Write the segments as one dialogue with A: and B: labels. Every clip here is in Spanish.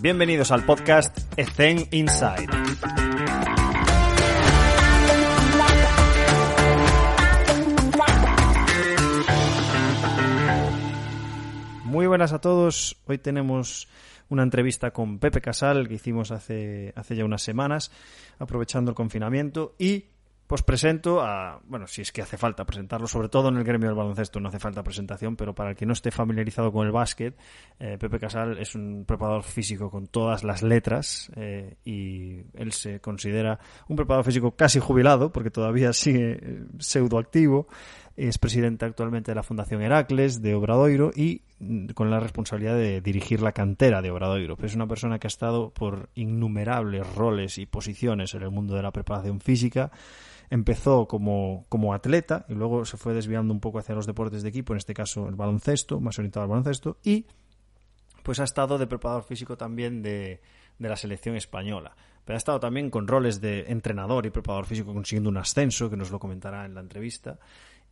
A: Bienvenidos al podcast Ethen Inside. Muy buenas a todos. Hoy tenemos una entrevista con Pepe Casal que hicimos hace, hace ya unas semanas, aprovechando el confinamiento. Y pues presento a, bueno, si es que hace falta presentarlo, sobre todo en el gremio del baloncesto no hace falta presentación, pero para el que no esté familiarizado con el básquet, eh, Pepe Casal es un preparador físico con todas las letras eh, y él se considera un preparador físico casi jubilado, porque todavía sigue eh, pseudoactivo, es presidente actualmente de la Fundación Heracles de Obradoiro y mm, con la responsabilidad de dirigir la cantera de Obradoiro. es una persona que ha estado por innumerables roles y posiciones en el mundo de la preparación física, empezó como, como atleta y luego se fue desviando un poco hacia los deportes de equipo, en este caso el baloncesto, más orientado al baloncesto, y pues ha estado de preparador físico también de, de la selección española. Pero ha estado también con roles de entrenador y preparador físico consiguiendo un ascenso, que nos lo comentará en la entrevista,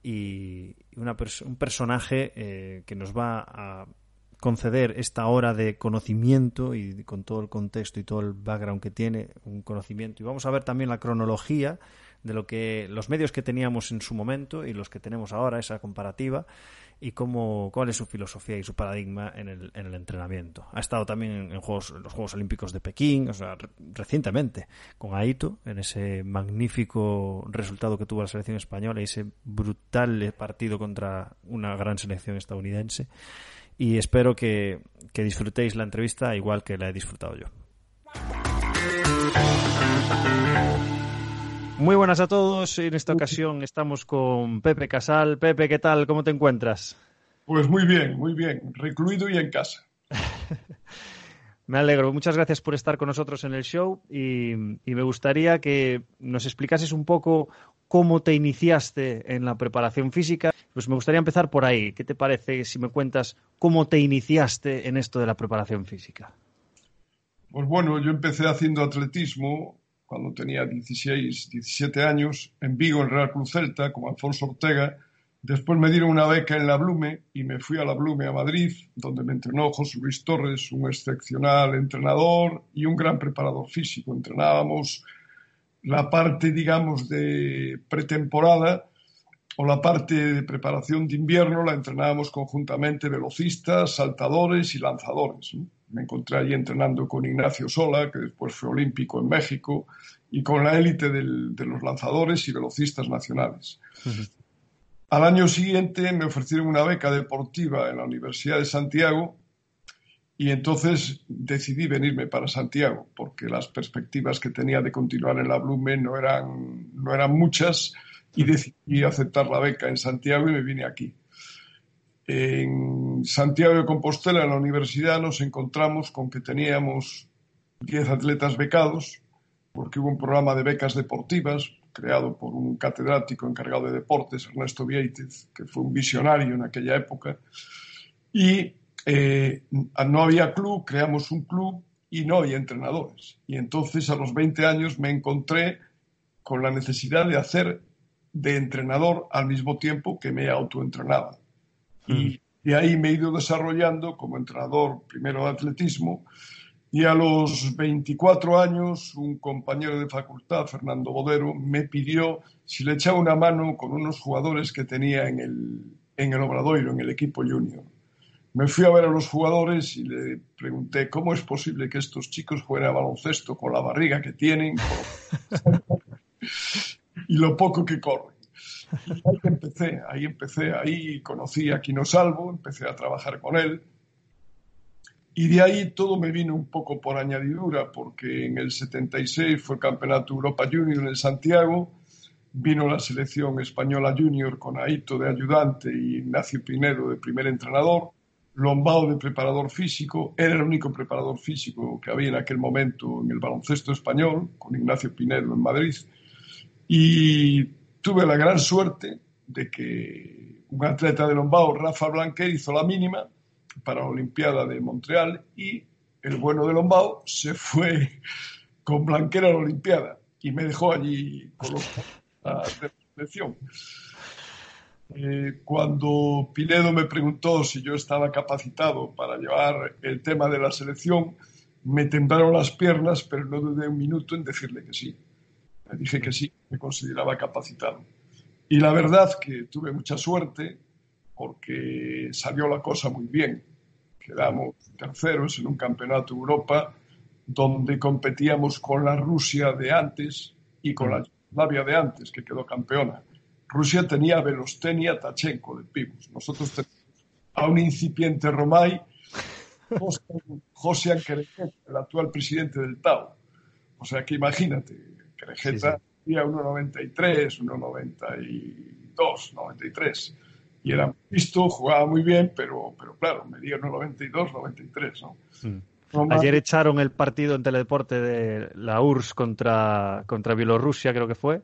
A: y una un personaje eh, que nos va a conceder esta hora de conocimiento y con todo el contexto y todo el background que tiene, un conocimiento. Y vamos a ver también la cronología de lo que los medios que teníamos en su momento y los que tenemos ahora, esa comparativa y cómo, cuál es su filosofía y su paradigma en el, en el entrenamiento. Ha estado también en, los Juegos Olímpicos de Pekín, o sea, recientemente, con Aito, en ese magnífico resultado que tuvo la selección española y ese brutal partido contra una gran selección estadounidense. Y espero que disfrutéis la entrevista igual que la he disfrutado yo. Muy buenas a todos. En esta ocasión estamos con Pepe Casal. Pepe, ¿qué tal? ¿Cómo te encuentras?
B: Pues muy bien, muy bien. Recluido y en casa.
A: me alegro. Muchas gracias por estar con nosotros en el show y, me gustaría que nos explicases un poco cómo te iniciaste en la preparación física. Pues me gustaría empezar por ahí. ¿Qué te parece si me cuentas cómo te iniciaste en esto de la preparación física?
B: Pues bueno, yo empecé haciendo atletismo cuando tenía 16, 17 años, en Vigo, en Real Cruz Celta, como Alfonso Ortega. Después me dieron una beca en la Blume y me fui a la Blume a Madrid, donde me entrenó José Luis Torres, un excepcional entrenador y un gran preparador físico. Entrenábamos la parte, digamos, de pretemporada o la parte de preparación de invierno, la entrenábamos conjuntamente velocistas, saltadores y lanzadores me encontré allí entrenando con Ignacio Sola, que después fue olímpico en México, y con la élite de los lanzadores y velocistas nacionales. Al año siguiente me ofrecieron una beca deportiva en la Universidad de Santiago y entonces decidí venirme para Santiago porque las perspectivas que tenía de continuar en la Blume no eran, no eran muchas y decidí aceptar la beca en Santiago y me vine aquí. En Santiago de Compostela, en la universidad, nos encontramos con que teníamos 10 atletas becados, porque hubo un programa de becas deportivas creado por un catedrático encargado de deportes, Ernesto Vieitez, que fue un visionario en aquella época. Y eh, no había club, creamos un club y no había entrenadores. Y entonces a los 20 años me encontré con la necesidad de hacer de entrenador al mismo tiempo que me autoentrenaba. Y de ahí me he ido desarrollando como entrenador primero de atletismo y a los 24 años un compañero de facultad, Fernando Bodero, me pidió si le echaba una mano con unos jugadores que tenía en el, en el Obradoiro, en el equipo junior. Me fui a ver a los jugadores y le pregunté cómo es posible que estos chicos jueguen a baloncesto con la barriga que tienen y lo poco que corren. Ahí empecé, ahí empecé, ahí conocí a Quino Salvo, empecé a trabajar con él. Y de ahí todo me vino un poco por añadidura, porque en el 76 fue el Campeonato Europa Junior en Santiago, vino la selección española junior con Aito de ayudante y Ignacio Pinedo de primer entrenador, Lombao de preparador físico, era el único preparador físico que había en aquel momento en el baloncesto español, con Ignacio Pinedo en Madrid. Y tuve la gran suerte de que un atleta de Lombao, Rafa Blanquer, hizo la mínima para la Olimpiada de Montreal y el bueno de Lombao se fue con Blanquer a la Olimpiada y me dejó allí con la selección. Eh, cuando Pinedo me preguntó si yo estaba capacitado para llevar el tema de la selección, me temblaron las piernas, pero no dudé un minuto en decirle que sí. Le dije que sí, me consideraba capacitado. Y la verdad que tuve mucha suerte porque salió la cosa muy bien. Quedamos terceros en un campeonato de Europa donde competíamos con la Rusia de antes y con la Yugoslavia de antes, que quedó campeona. Rusia tenía a Belostenia Tachenko de pibos. Nosotros teníamos a un incipiente Romay, José Kerejeta, el actual presidente del Tao. O sea que imagínate, Kerejeta tenía 1,93, 1,92, 93. Y era visto, jugaba muy bien, pero, pero claro, medía 1,92, 93, ¿no?
A: Mm. Ayer echaron el partido en Teledeporte de la URSS contra, contra Bielorrusia, creo que fue.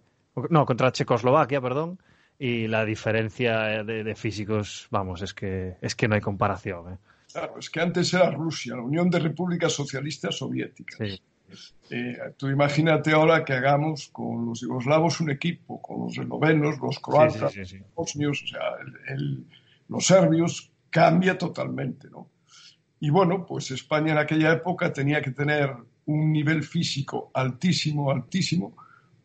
A: No, contra Checoslovaquia, perdón y la diferencia de, físicos, vamos, es que, es que no hay comparación. ¿eh?
B: Claro, es que antes era Rusia, la Unión de Repúblicas Socialistas Soviéticas. Eh, tú imagínate ahora que hagamos con los yugoslavos un equipo, con los eslovenos, los croatas, los bosnios, o sea, los serbios, cambia totalmente, ¿no? Y bueno, pues España en aquella época tenía que tener un nivel físico altísimo, altísimo,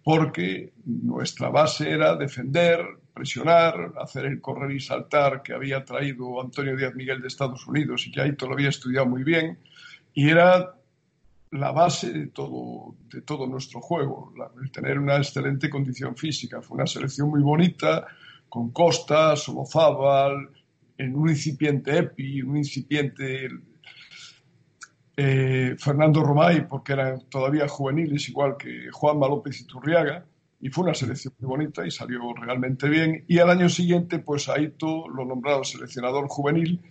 B: porque nuestra base era defender, presionar, hacer el correr y saltar que había traído Antonio Díaz Miguel de Estados Unidos y que ahí lo había estudiado muy bien, y era la base de todo, de todo nuestro juego, el tener una excelente condición física. Fue una selección muy bonita, con Costa, Solozábal, en un incipiente EPI, un incipiente eh, Fernando Romay, porque eran todavía juveniles, igual que Juanma López Iturriaga, y fue una selección muy bonita y salió realmente bien. Y al año siguiente, pues Aito lo nombraron seleccionador juvenil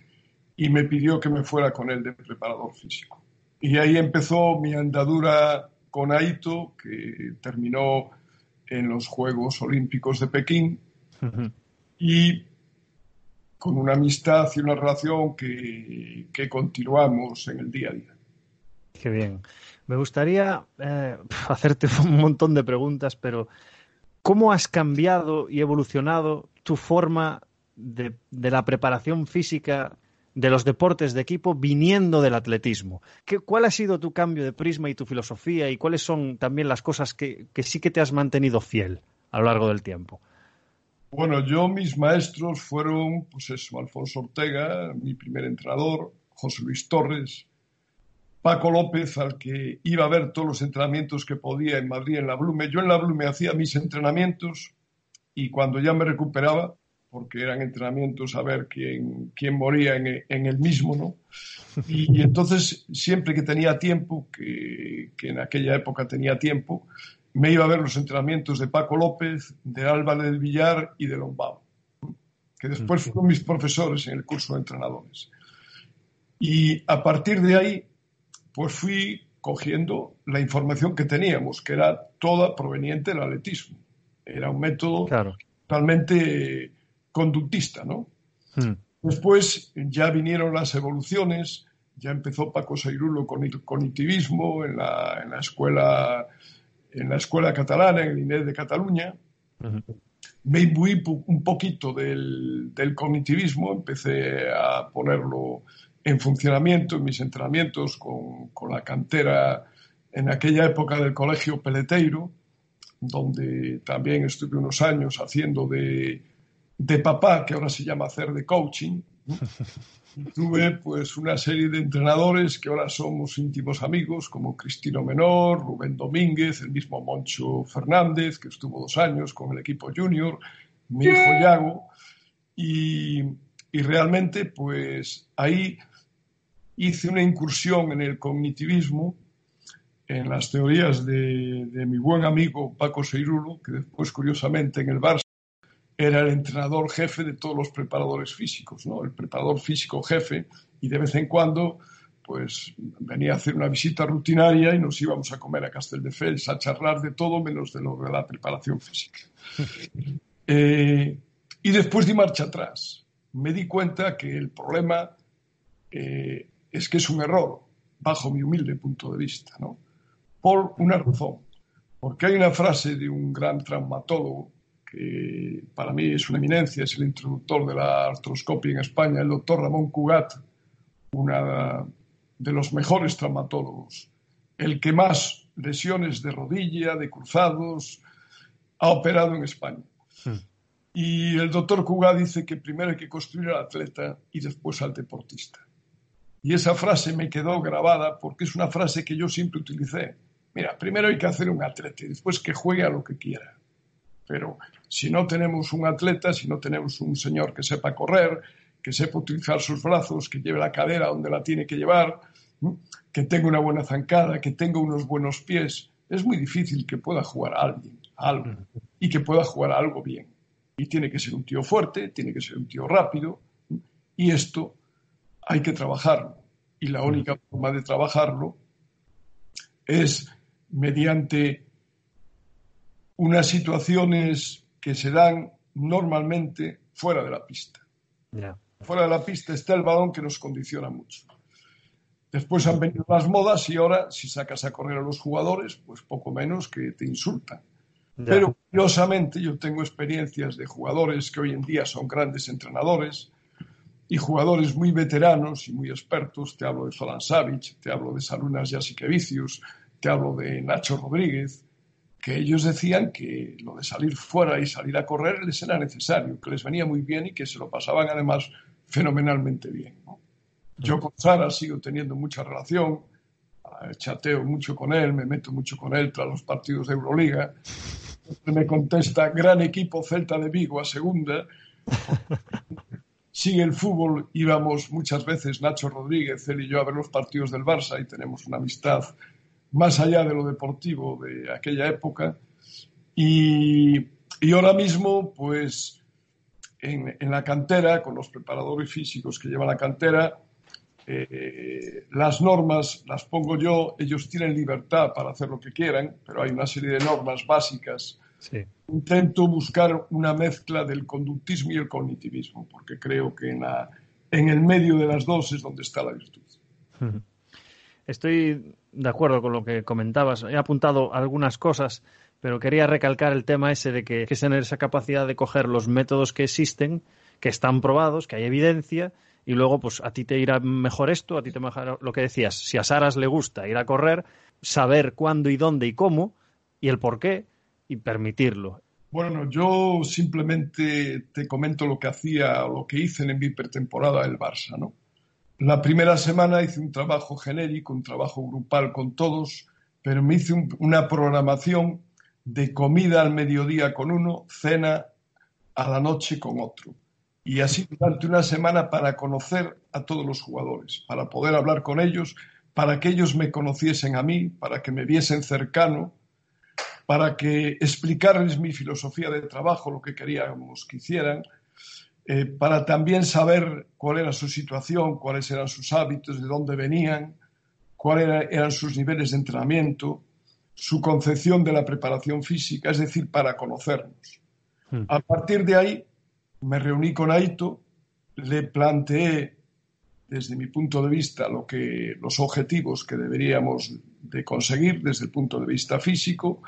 B: y me pidió que me fuera con él de preparador físico. Y ahí empezó mi andadura con Aito, que terminó en los Juegos Olímpicos de Pekín. Y con una amistad y una relación que, que continuamos en el día a día.
A: Qué bien. Me gustaría eh, hacerte un montón de preguntas, pero ¿cómo has cambiado y evolucionado tu forma de, la preparación física de los deportes de equipo viniendo del atletismo? ¿Qué, ¿Cuál ha sido tu cambio de prisma y tu filosofía y cuáles son también las cosas que, que sí que te has mantenido fiel a lo largo del tiempo?
B: Bueno, yo mis maestros fueron, pues eso, Alfonso Ortega, mi primer entrenador, José Luis Torres, Paco López, al que iba a ver todos los entrenamientos que podía en Madrid, en la Blume. Yo en la Blume hacía mis entrenamientos y cuando ya me recuperaba, porque eran entrenamientos a ver quién, quién moría en, el mismo, ¿no? Y, entonces, siempre que tenía tiempo, que, en aquella época tenía tiempo, me iba a ver los entrenamientos de Paco López, de Álvaro del Villar y de Lombao, que después fueron mis profesores en el curso de entrenadores. Y a partir de ahí pues fui cogiendo la información que teníamos, que era toda proveniente del atletismo. Era un método totalmente conductista, ¿no? Hmm. Después ya vinieron las evoluciones, ya empezó Paco Seirulo con el cognitivismo en la, en la escuela en la escuela catalana, en el INED de Cataluña. Me imbuí un poquito del, del cognitivismo, empecé a ponerlo en funcionamiento en mis entrenamientos con, con, la cantera en aquella época del colegio Peleteiro, donde también estuve unos años haciendo de, de papá, que ahora se llama hacer de coaching. tuve pues una serie de entrenadores que ahora somos íntimos amigos, como Cristino Menor, Rubén Domínguez, el mismo Moncho Fernández, que estuvo dos años con el equipo junior, mi hijo Yago, y, y realmente pues ahí hice una incursión en el cognitivismo, en las teorías de, mi buen amigo Paco Seirulo, que después, curiosamente, en el Barça era el entrenador jefe de todos los preparadores físicos, ¿no? el preparador físico jefe, y de vez en cuando pues venía a hacer una visita rutinaria y nos íbamos a comer a Castelldefels a charlar de todo menos de lo de la preparación física. Eh, y después di marcha atrás. Me di cuenta que el problema eh, es que es un error, bajo mi humilde punto de vista, ¿no? Por una razón. Porque hay una frase de un gran traumatólogo que para mí es una eminencia, es el introductor de la artroscopia en España, el doctor Ramón Cugat, una, de los mejores traumatólogos, el que más lesiones de rodilla, de cruzados, ha operado en España. Hmm. Y el doctor Cuga dice que primero hay que construir al atleta y después al deportista. Y esa frase me quedó grabada porque es una frase que yo siempre utilicé. Mira, primero hay que hacer un atleta y después que juegue a lo que quiera. Pero si no tenemos un atleta, si no tenemos un señor que sepa correr, que sepa utilizar sus brazos, que lleve la cadera donde la tiene que llevar, que tenga una buena zancada, que tenga unos buenos pies, es muy difícil que pueda jugar alguien, algo, y que pueda jugar algo bien. Y tiene que ser un tío fuerte, tiene que ser un tío rápido, y esto hay que trabajarlo. Y la única forma de trabajarlo es mediante unas situaciones que se dan normalmente fuera de la pista. Fuera de la pista está el balón que nos condiciona mucho. Después han venido las modas y ahora, si sacas a correr a los jugadores, pues poco menos que te insultan. Pero curiosamente yo tengo experiencias de jugadores que hoy en día son grandes entrenadores y jugadores muy veteranos y muy expertos. Te hablo de Zoran Savic, te hablo de Salunas Jasikevicius, te hablo de Nacho Rodríguez, que ellos decían que lo de salir fuera y salir a correr les era necesario, que les venía muy bien y que se lo pasaban además fenomenalmente bien. Yo con Sara sigo teniendo mucha relación, eh, chateo mucho con él, me meto mucho con él tras los partidos de Euroliga. Me contesta, gran equipo Celta de Vigo a segunda. Sigue el fútbol, íbamos muchas veces Nacho Rodríguez, él y yo a ver los partidos del Barça y tenemos una amistad más allá de lo deportivo de aquella época. Y, y ahora mismo, pues en, en, la cantera, con los preparadores físicos que llevan la cantera, eh, las normas las pongo yo, ellos tienen libertad para hacer lo que quieran, pero hay una serie de normas básicas. Intento buscar una mezcla del conductismo y el cognitivismo, porque creo que en, la, en el medio de las dos es donde está la virtud.
A: Estoy de acuerdo con lo que comentabas. He apuntado algunas cosas, pero quería recalcar el tema ese de que, que es tener esa capacidad de coger los métodos que existen, que están probados, que hay evidencia, y luego pues a ti te irá mejor esto, a ti te mejor lo que decías, si a Saras le gusta ir a correr, saber cuándo y dónde y cómo y el por qué y permitirlo.
B: Bueno, yo simplemente te comento lo que hacía o lo que hice en mi pretemporada del Barça, ¿no? La primera semana hice un trabajo genérico, un trabajo grupal con todos, pero me hice una programación de comida al mediodía con uno, cena a la noche con otro. Y así durante una semana para conocer a todos los jugadores, para poder hablar con ellos, para que ellos me conociesen a mí, para que me viesen cercano, para que explicarles mi filosofía de trabajo, lo que queríamos que hicieran, eh, para también saber cuál era su situación, cuáles eran sus hábitos, de dónde venían, cuáles eran sus niveles de entrenamiento, su concepción de la preparación física, es decir, para conocernos. Hmm. A partir de ahí me reuní con Aito, le planteé desde mi punto de vista lo que, los objetivos que deberíamos de conseguir desde el punto de vista físico.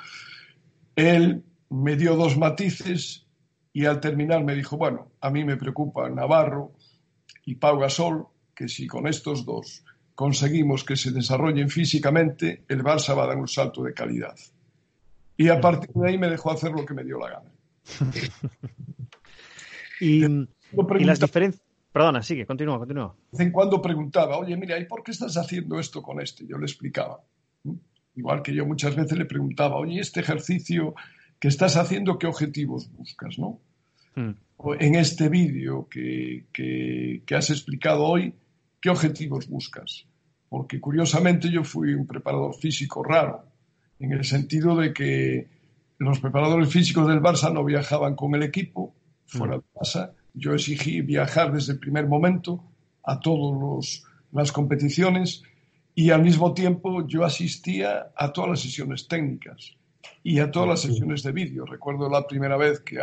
B: Él me dio dos matices y al terminar me dijo, bueno, a mí me preocupa Navarro y Pau Gasol, que si con estos dos conseguimos que se desarrollen físicamente, el Barça va a dar un salto de calidad. Y a partir de ahí me dejó hacer lo que me dio la gana.
A: Y, las diferencias. Perdona, sigue, continúa, continúa.
B: De vez en cuando preguntaba, oye, mira, ¿y por qué estás haciendo esto con este? Yo le explicaba. Igual que yo muchas veces le preguntaba, oye, este ejercicio que estás haciendo, ¿qué objetivos buscas? ¿no? Hmm. en este vídeo que, que, que has explicado hoy, ¿qué objetivos buscas? Porque curiosamente yo fui un preparador físico raro, en el sentido de que los preparadores físicos del Barça no viajaban con el equipo, fuera de casa. Yo exigí viajar desde el primer momento a todas las competiciones y al mismo tiempo yo asistía a todas las sesiones técnicas y a todas las sesiones de vídeo. Recuerdo la primera vez que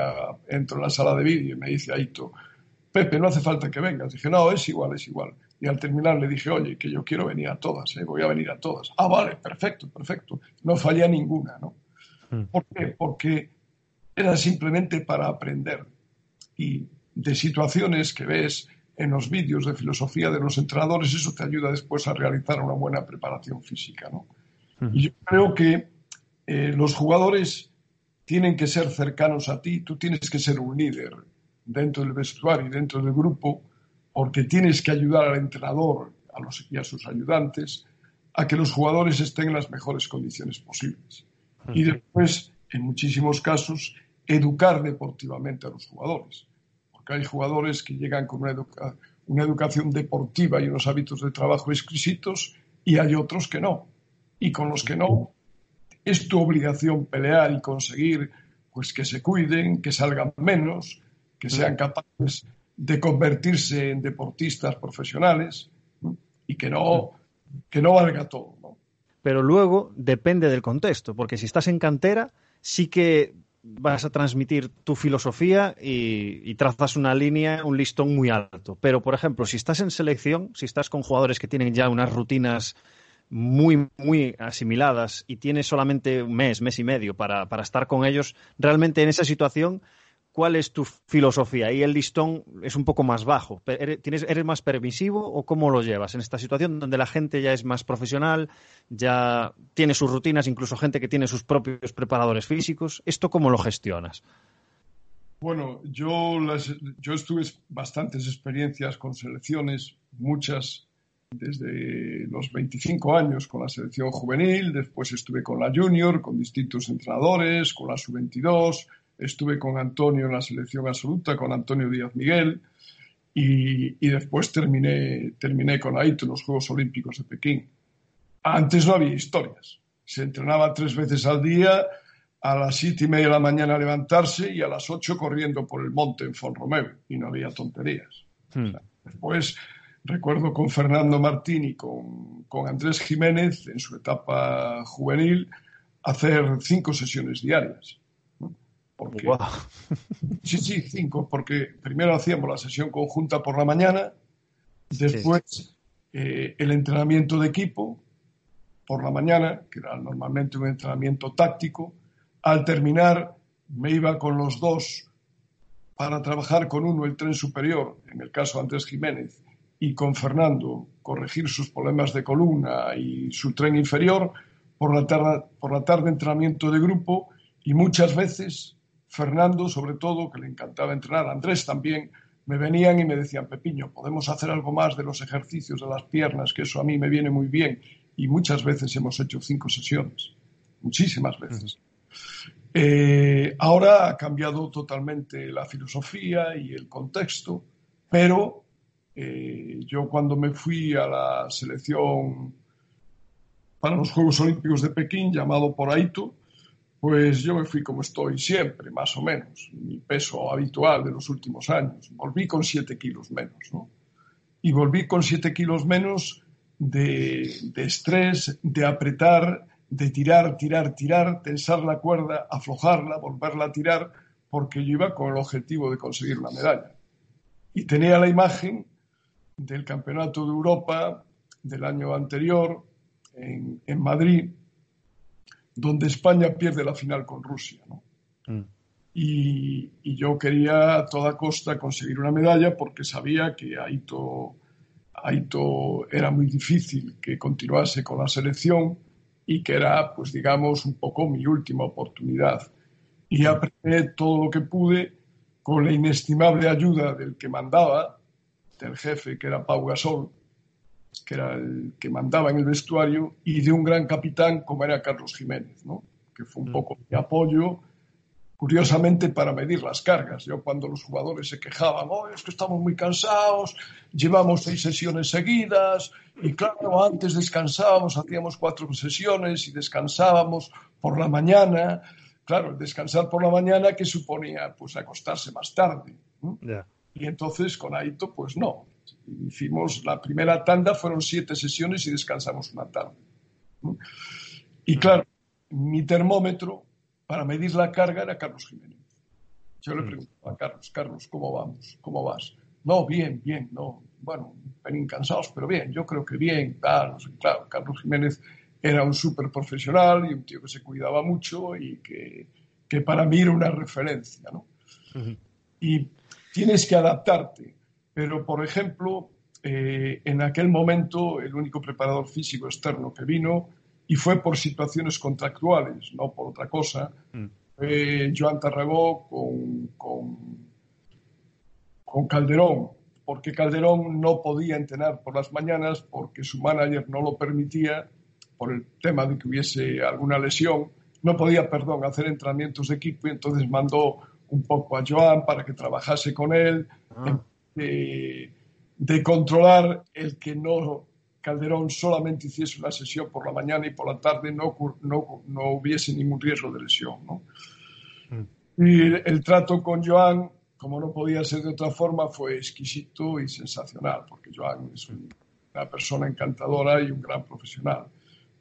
B: entro en la sala de vídeo y me dice Aito, Pepe, no hace falta que vengas. Dije, no, es igual, es igual. Y al terminar le dije, oye, que yo quiero venir a todas, ¿eh? voy a venir a todas. Ah, vale, perfecto, perfecto. No fallé ninguna, ¿no? Hmm. ¿Por qué? Porque era simplemente para aprender y de situaciones que ves en los vídeos de filosofía de los entrenadores, eso te ayuda después a realizar una buena preparación física. ¿no? Y yo creo que eh, los jugadores tienen que ser cercanos a ti, tú tienes que ser un líder dentro del vestuario y dentro del grupo, porque tienes que ayudar al entrenador a los, y a sus ayudantes a que los jugadores estén en las mejores condiciones posibles. Y después, en muchísimos casos, educar deportivamente a los jugadores. Porque hay jugadores que llegan con una, una educación deportiva y unos hábitos de trabajo exquisitos y hay otros que no. Y con los que no, es tu obligación pelear y conseguir pues que se cuiden, que salgan menos, que sean capaces de convertirse en deportistas profesionales y que no, que no valga todo.
A: Pero luego depende del contexto, porque si estás en cantera, sí que vas a transmitir tu filosofía y, y, trazas una línea, un listón muy alto. Pero, por ejemplo, si estás en selección, si estás con jugadores que tienen ya unas rutinas muy, muy asimiladas y tienes solamente un mes, mes y medio para, para estar con ellos, realmente en esa situación, ¿cuál es tu filosofía? Y el listón es un poco más bajo. ¿Eres, ¿Eres más permisivo o cómo lo llevas en esta situación donde la gente ya es más profesional, ya tiene sus rutinas, incluso gente que tiene sus propios preparadores físicos? ¿Esto cómo lo gestionas?
B: Bueno, yo, las, yo estuve bastantes experiencias con selecciones, muchas desde los 25 años con la selección juvenil, después estuve con la junior, con distintos entrenadores, con la sub-22, estuve con Antonio en la selección absoluta, con Antonio Díaz Miguel, y, y después terminé, terminé con Aito en los Juegos Olímpicos de Pekín. Antes no había historias. Se entrenaba tres veces al día, a las siete y media de la mañana levantarse y a las ocho corriendo por el monte en Fonromeo, y no había tonterías. Hmm. O sea, después recuerdo con Fernando Martín y con, con, Andrés Jiménez en su etapa juvenil hacer cinco sesiones diarias. ¿no? Porque, wow. sí, sí, cinco, porque primero hacíamos la sesión conjunta por la mañana, después sí. eh, el entrenamiento de equipo por la mañana, que era normalmente un entrenamiento táctico. Al terminar me iba con los dos para trabajar con uno el tren superior, en el caso de Andrés Jiménez, y con Fernando corregir sus problemas de columna y su tren inferior, por la, tarde, por la tarde entrenamiento de grupo y muchas veces Fernando, sobre todo, que le encantaba entrenar, Andrés también, me venían y me decían, Pepiño, podemos hacer algo más de los ejercicios de las piernas, que eso a mí me viene muy bien. Y muchas veces hemos hecho cinco sesiones, muchísimas veces. Eh, ahora ha cambiado totalmente la filosofía y el contexto, pero eh, yo cuando me fui a la selección para los Juegos Olímpicos de Pekín, llamado por Aito, pues yo me fui como estoy siempre, más o menos, mi peso habitual de los últimos años. Volví con 7 kilos menos, ¿no? Y volví con 7 kilos menos de, de, estrés, de apretar, de tirar, tirar, tirar, tensar la cuerda, aflojarla, volverla a tirar, porque yo iba con el objetivo de conseguir una medalla. Y tenía la imagen del Campeonato de Europa del año anterior en, en Madrid, donde España pierde la final con Rusia. ¿no? Mm. Y, y, yo quería a toda costa conseguir una medalla porque sabía que Aito, Aito era muy difícil que continuase con la selección y que era, pues digamos, un poco mi última oportunidad. Y aprendí todo lo que pude con la inestimable ayuda del que mandaba, del jefe, que era Pau Gasol, que era el que mandaba en el vestuario, y de un gran capitán como era Carlos Jiménez, ¿no? que fue un poco mi apoyo, curiosamente para medir las cargas. Yo cuando los jugadores se quejaban, oh, es que estamos muy cansados, llevamos seis sesiones seguidas, y claro, antes descansábamos, hacíamos cuatro sesiones y descansábamos por la mañana. Claro, el descansar por la mañana, que suponía? Pues acostarse más tarde. ¿no? Yeah. Y entonces con Aito, pues no. Hicimos la primera tanda, fueron siete sesiones y descansamos una tarde. Y claro, mi termómetro para medir la carga era Carlos Jiménez. Yo le pregunto a Carlos, Carlos, ¿cómo vamos? ¿Cómo vas? No, bien, bien, no. Bueno, pelín cansados, pero bien, yo creo que bien, claro, claro. Carlos Jiménez era un súper profesional y un tío que se cuidaba mucho y que, que para mí era una referencia, ¿no? Uh -huh. Y tienes que adaptarte. pero por ejemplo, eh, en aquel momento el único preparador físico externo que vino, y fue por situaciones contractuales, no por otra cosa, mm. fue Joan Tarragó con, con, con Calderón, porque Calderón no podía entrenar por las mañanas porque su manager no lo permitía por el tema de que hubiese alguna lesión, no podía, perdón, hacer entrenamientos de equipo y entonces mandó un poco a Joan para que trabajase con él, ah. de, de, controlar el que no Calderón solamente hiciese una sesión por la mañana y por la tarde no, no, no hubiese ningún riesgo de lesión. ¿no? Mm. Y el trato con Joan como no podía ser de otra forma, fue exquisito y sensacional, porque Joan es una persona encantadora y un gran profesional.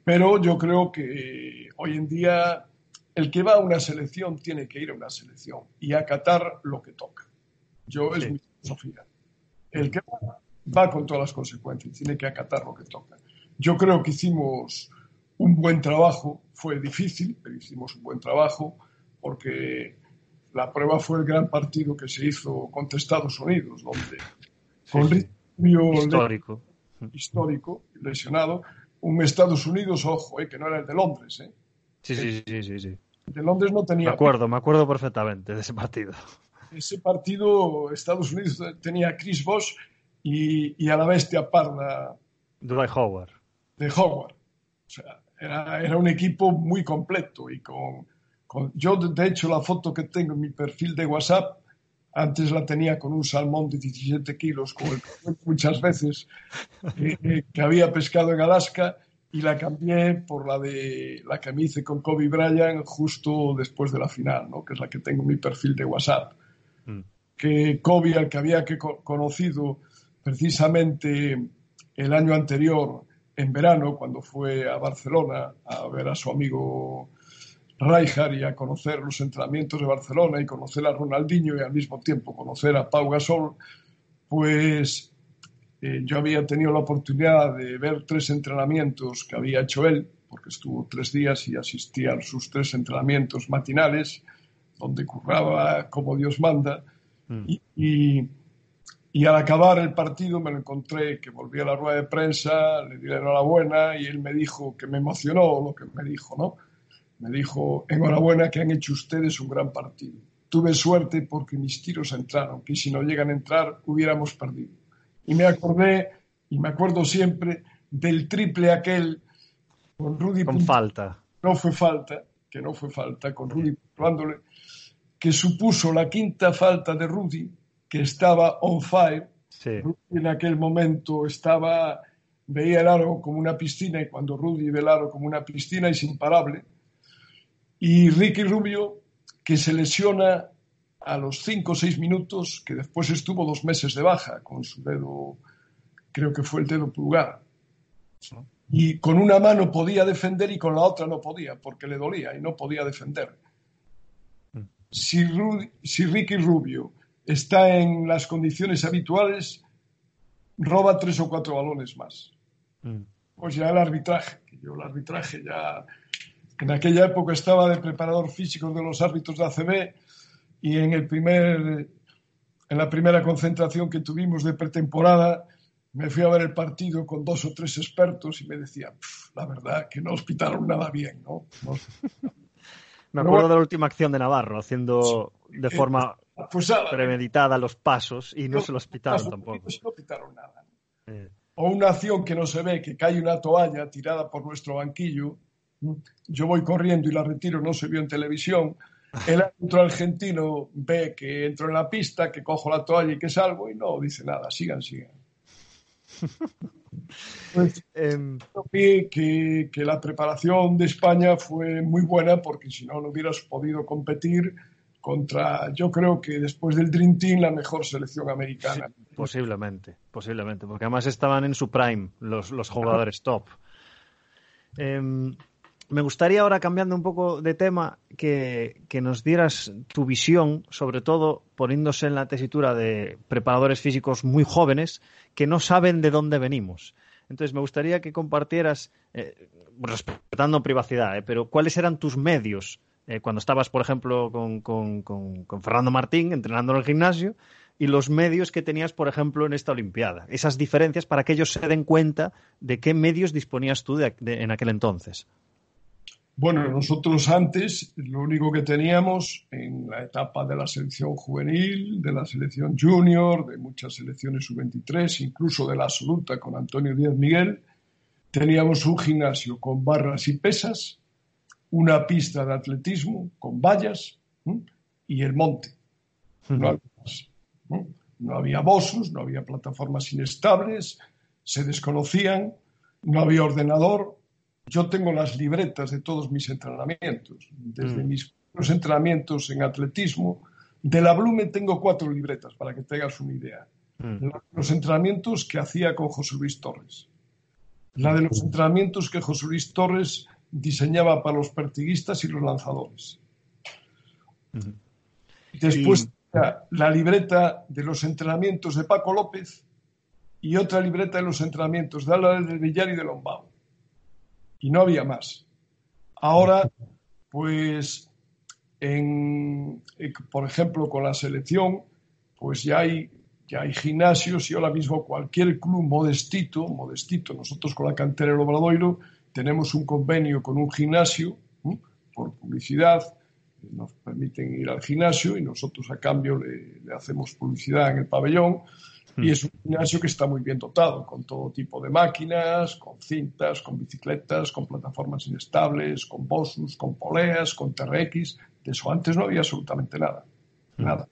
B: Pero yo creo que hoy en día el que va a una selección tiene que ir a una selección y acatar lo que toca. Yo es mi filosofía. El que va, va con todas las consecuencias, tiene que acatar lo que toca. Yo creo que hicimos un buen trabajo, fue difícil, pero hicimos un buen trabajo porque la prueba fue el gran partido que se hizo contra Estados Unidos, donde con
A: histórico.
B: histórico, lesionado, un Estados Unidos, ojo, eh, que no era el de Londres. Eh.
A: Sí, sí, sí, sí, sí.
B: De Londres no tenía.
A: Me acuerdo, me acuerdo perfectamente de ese partido.
B: Ese partido, Estados Unidos tenía a Chris Bosch y, a la bestia parda.
A: Dwight Howard.
B: De Howard. O sea, era, era un equipo muy completo y con yo, de hecho, la foto que tengo en mi perfil de WhatsApp, antes la tenía con un salmón de 17 kilos, como el muchas veces, eh, eh, que había pescado en Alaska, y la cambié por la de la que me hice con Kobe Bryant justo después de la final, ¿no? que es la que tengo en mi perfil de WhatsApp. Mm. Que Kobe, al que había que conocido precisamente el año anterior, en verano, cuando fue a Barcelona a ver a su amigo Rijkaard y a conocer los entrenamientos de Barcelona y conocer a Ronaldinho y al mismo tiempo conocer a Pau Gasol, pues eh, yo había tenido la oportunidad de ver tres entrenamientos que había hecho él, porque estuvo tres días y asistía a sus tres entrenamientos matinales, donde curraba como Dios manda. Mm. Y, y, al acabar el partido me lo encontré que volví a la rueda de prensa, le di la enhorabuena y él me dijo que me emocionó lo que me dijo, ¿no? Me dijo, enhorabuena que han hecho ustedes un gran partido. Tuve suerte porque mis tiros entraron, que si no llegan a entrar hubiéramos perdido. Y me acordé, y me acuerdo siempre, del triple aquel con Rudy.
A: Con falta.
B: No fue falta, que no fue falta, con Rudy puntuándole, que supuso la quinta falta de Rudy, que estaba on fire. Rudy en aquel momento estaba, veía el aro como una piscina, y cuando Rudy ve el aro como una piscina es imparable y Ricky Rubio, que se lesiona a los 5 o 6 minutos, que después estuvo dos meses de baja con su dedo, creo que fue el dedo pulgar. Y con una mano podía defender y con la otra no podía, porque le dolía y no podía defender. Si, si Ricky Rubio está en las condiciones habituales, roba tres o cuatro balones más. Mm. Pues ya el arbitraje, que yo el arbitraje ya en aquella época estaba de preparador físico de los árbitros de ACB y en, el primer, en la primera concentración que tuvimos de pretemporada me fui a ver el partido con dos o tres expertos y me decían, la verdad que no os pitaron nada bien, ¿no?
A: me acuerdo de la última acción de Navarro, haciendo de forma pues premeditada los pasos y no, se los pitaron tampoco.
B: No pitaron nada. O una acción que no se ve, que cae una toalla tirada por nuestro banquillo yo voy corriendo y la retiro, no se vio en televisión. El árbitro argentino ve que entro en la pista, que cojo la toalla y que salgo y no dice nada, sigan, sigan. Pues, em, que, que, la preparación de España fue muy buena porque si no, no hubieras podido competir contra, yo creo que después del Dream Team, la mejor selección americana.
A: posiblemente, posiblemente, porque además estaban en su prime los, los jugadores top. Eh, me gustaría ahora, cambiando un poco de tema, que, nos dieras tu visión, sobre todo poniéndose en la tesitura de preparadores físicos muy jóvenes que no saben de dónde venimos. Entonces, me gustaría que compartieras, eh, respetando privacidad, eh, pero cuáles eran tus medios eh, cuando estabas, por ejemplo, con, con, Fernando Martín entrenando en el gimnasio y los medios que tenías, por ejemplo, en esta Olimpiada. Esas diferencias para que ellos se den cuenta de qué medios disponías tú en aquel entonces.
B: Bueno, nosotros antes lo único que teníamos en la etapa de la selección juvenil, de la selección junior, de muchas selecciones sub-23, incluso de la absoluta con Antonio Díaz Miguel, teníamos un gimnasio con barras y pesas, una pista de atletismo con vallas y el monte. No había, no había bosos, no había plataformas inestables, se desconocían, no había ordenador, yo tengo las libretas de todos mis entrenamientos, desde mm. mis entrenamientos en atletismo. De la Blume tengo cuatro libretas, para que tengas una idea. Mm. Los entrenamientos que hacía con José Luis Torres. La de los entrenamientos que José Luis Torres diseñaba para los pertiguistas y los lanzadores. Después la libreta de los entrenamientos de Paco López y otra libreta de los entrenamientos de Álvarez del Villar y de Lombao y no había más. Ahora, pues, en, eh, por ejemplo, con la selección, pues ya hay, ya hay gimnasios y ahora mismo cualquier club modestito, modestito, nosotros con la cantera del Obradoiro tenemos un convenio con un gimnasio por publicidad, nos permiten ir al gimnasio y nosotros a cambio le hacemos publicidad en el pabellón y es un gimnasio que está muy bien dotado, con todo tipo de máquinas, con cintas, con bicicletas, con plataformas inestables, con Bosus, con poleas, con TRX. De eso antes no había absolutamente nada. Nada.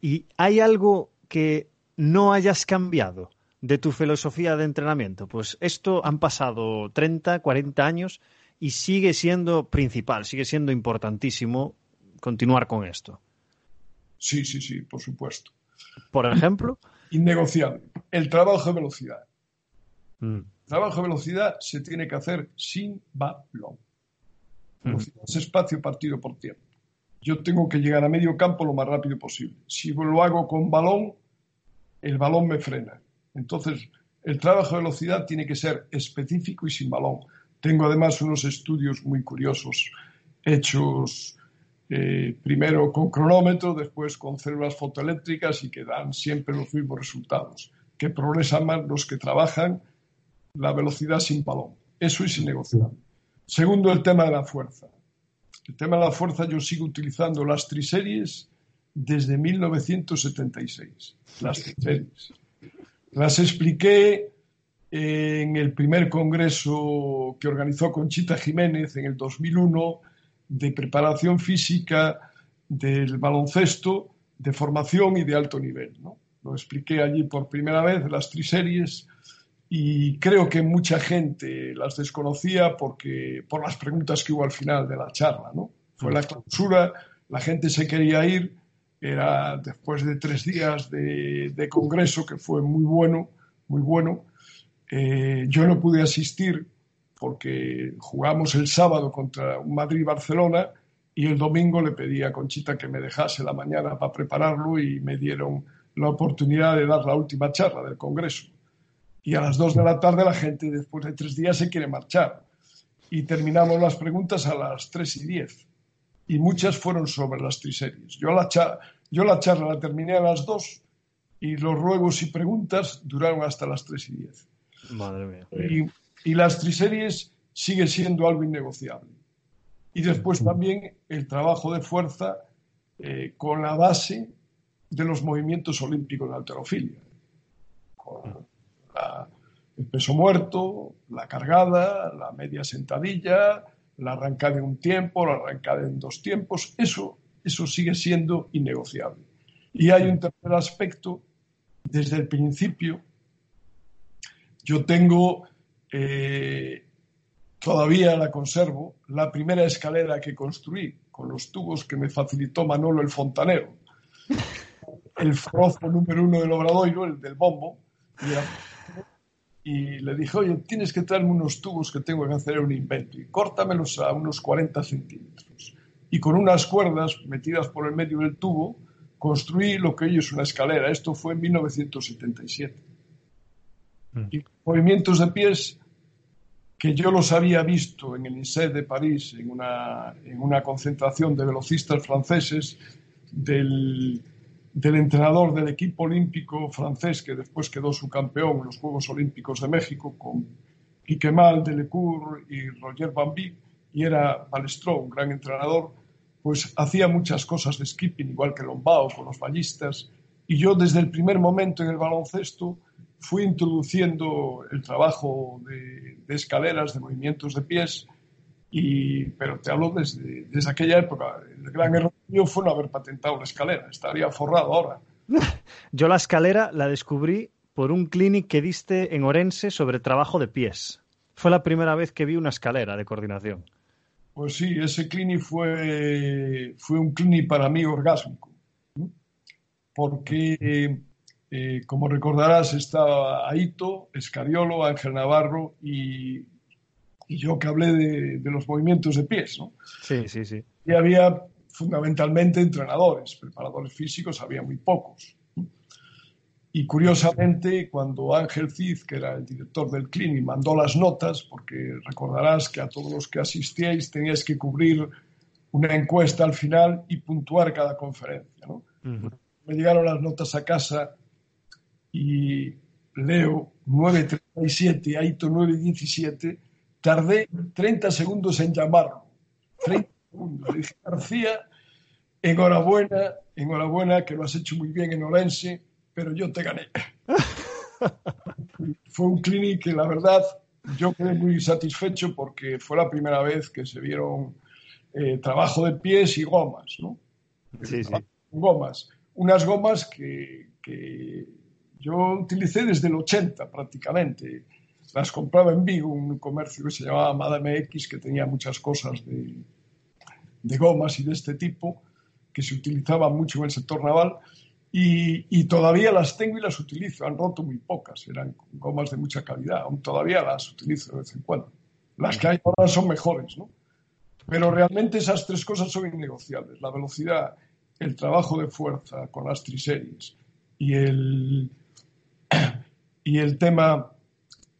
A: ¿Y hay algo que no hayas cambiado de tu filosofía de entrenamiento? Pues esto han pasado 30, 40 años y sigue siendo principal, sigue siendo importantísimo continuar con esto.
B: Sí, sí, sí, por supuesto.
A: Por ejemplo.
B: Innegociable. El trabajo de velocidad. Mm. El trabajo de velocidad se tiene que hacer sin balón. Mm. Es espacio partido por tiempo. Yo tengo que llegar a medio campo lo más rápido posible. Si lo hago con balón, el balón me frena. Entonces, el trabajo de velocidad tiene que ser específico y sin balón. Tengo además unos estudios muy curiosos hechos eh, primero con cronómetro, después con células fotoeléctricas y que dan siempre los mismos resultados, que progresan más los que trabajan la velocidad sin palón. Eso es innegociable. Segundo, el tema de la fuerza. El tema de la fuerza yo sigo utilizando las triseries desde 1976. Las triseries. Las expliqué en el primer congreso que organizó Conchita Jiménez en el 2001 de preparación física del baloncesto, de formación y de alto nivel. ¿no? Lo expliqué allí por primera vez, las triseries, y creo que mucha gente las desconocía porque, por las preguntas que hubo al final de la charla. ¿no? Fue la clausura, la gente se quería ir, era después de tres días de, congreso, que fue muy bueno, muy bueno. Eh, yo no pude asistir porque jugamos el sábado contra un Madrid-Barcelona y el domingo le pedí a Conchita que me dejase la mañana para prepararlo y me dieron la oportunidad de dar la última charla del Congreso. Y a las dos de la tarde la gente después de tres días se quiere marchar. Y terminamos las preguntas a las tres y diez. Y muchas fueron sobre las triseries. Yo la, yo la charla la terminé a las dos y los ruegos y preguntas duraron hasta las tres y diez.
A: Madre mía.
B: Y las triseries sigue siendo algo innegociable. Y después también el trabajo de fuerza eh, con la base de los movimientos olímpicos de alterofilia. Con el peso muerto, la cargada, la media sentadilla, la arrancada en un tiempo, la arrancada en dos tiempos. Eso, eso sigue siendo innegociable. Y hay un tercer aspecto. Desde el principio, yo tengo eh, todavía la conservo, la primera escalera que construí con los tubos que me facilitó Manolo el fontanero, el frozo número uno del Obradoiro, el del bombo, y, le dije, oye, tienes que traerme unos tubos que tengo que hacer un invento y córtamelos a unos 40 centímetros. Y con unas cuerdas metidas por el medio del tubo, construí lo que hoy es una escalera. Esto fue en 1977. Mm. Y movimientos de pies que yo los había visto en el INSEE de París, en una, en una concentración de velocistas franceses del, del entrenador del equipo olímpico francés que después quedó subcampeón en los Juegos Olímpicos de México con Quique Mal, Delecour y Roger Bambi, y era Balestro, un gran entrenador, pues hacía muchas cosas de skipping, igual que Lombao con los ballistas, y yo desde el primer momento en el baloncesto fui introduciendo el trabajo de, escaleras, de movimientos de pies, y, pero te hablo desde, desde aquella época. El gran error mío fue no haber patentado la escalera, estaría forrado ahora.
A: Yo la escalera la descubrí por un clinic que diste en Orense sobre trabajo de pies. Fue la primera vez que vi una escalera de coordinación.
B: Pues sí, ese clinic fue, fue un clinic para mí orgásmico, porque eh, como recordarás, estaba Aito, Escariolo, Ángel Navarro y, yo que hablé de, los movimientos de pies. ¿no?
A: Sí, sí, sí.
B: Y había fundamentalmente entrenadores, preparadores físicos, había muy pocos. Y curiosamente, cuando Ángel Cid, que era el director del clinic, mandó las notas, porque recordarás que a todos los que asistíais teníais que cubrir una encuesta al final y puntuar cada conferencia. ¿no? Me llegaron las notas a casa y Leo 9.37, Aito 9.17, tardé 30 segundos en llamarlo. 30 segundos. dije, García, enhorabuena, enhorabuena, que lo has hecho muy bien en Orense, pero yo te gané. fue un clinic que la verdad yo quedé muy satisfecho porque fue la primera vez que se vieron eh, trabajo de pies y gomas, ¿no?
A: Sí, sí.
B: Gomas. Unas gomas que, que yo utilicé desde el 80 prácticamente. Las compraba en Vigo, un comercio que se llamaba Madame X, que tenía muchas cosas de, de gomas y de este tipo, que se utilizaban mucho en el sector naval. Y, y, todavía las tengo y las utilizo. Han roto muy pocas, eran gomas de mucha calidad. Aún todavía las utilizo de vez en cuando. Las que hay ahora son mejores, ¿no? Pero realmente esas tres cosas son innegociables. La velocidad, el trabajo de fuerza con las triseries y el, y el tema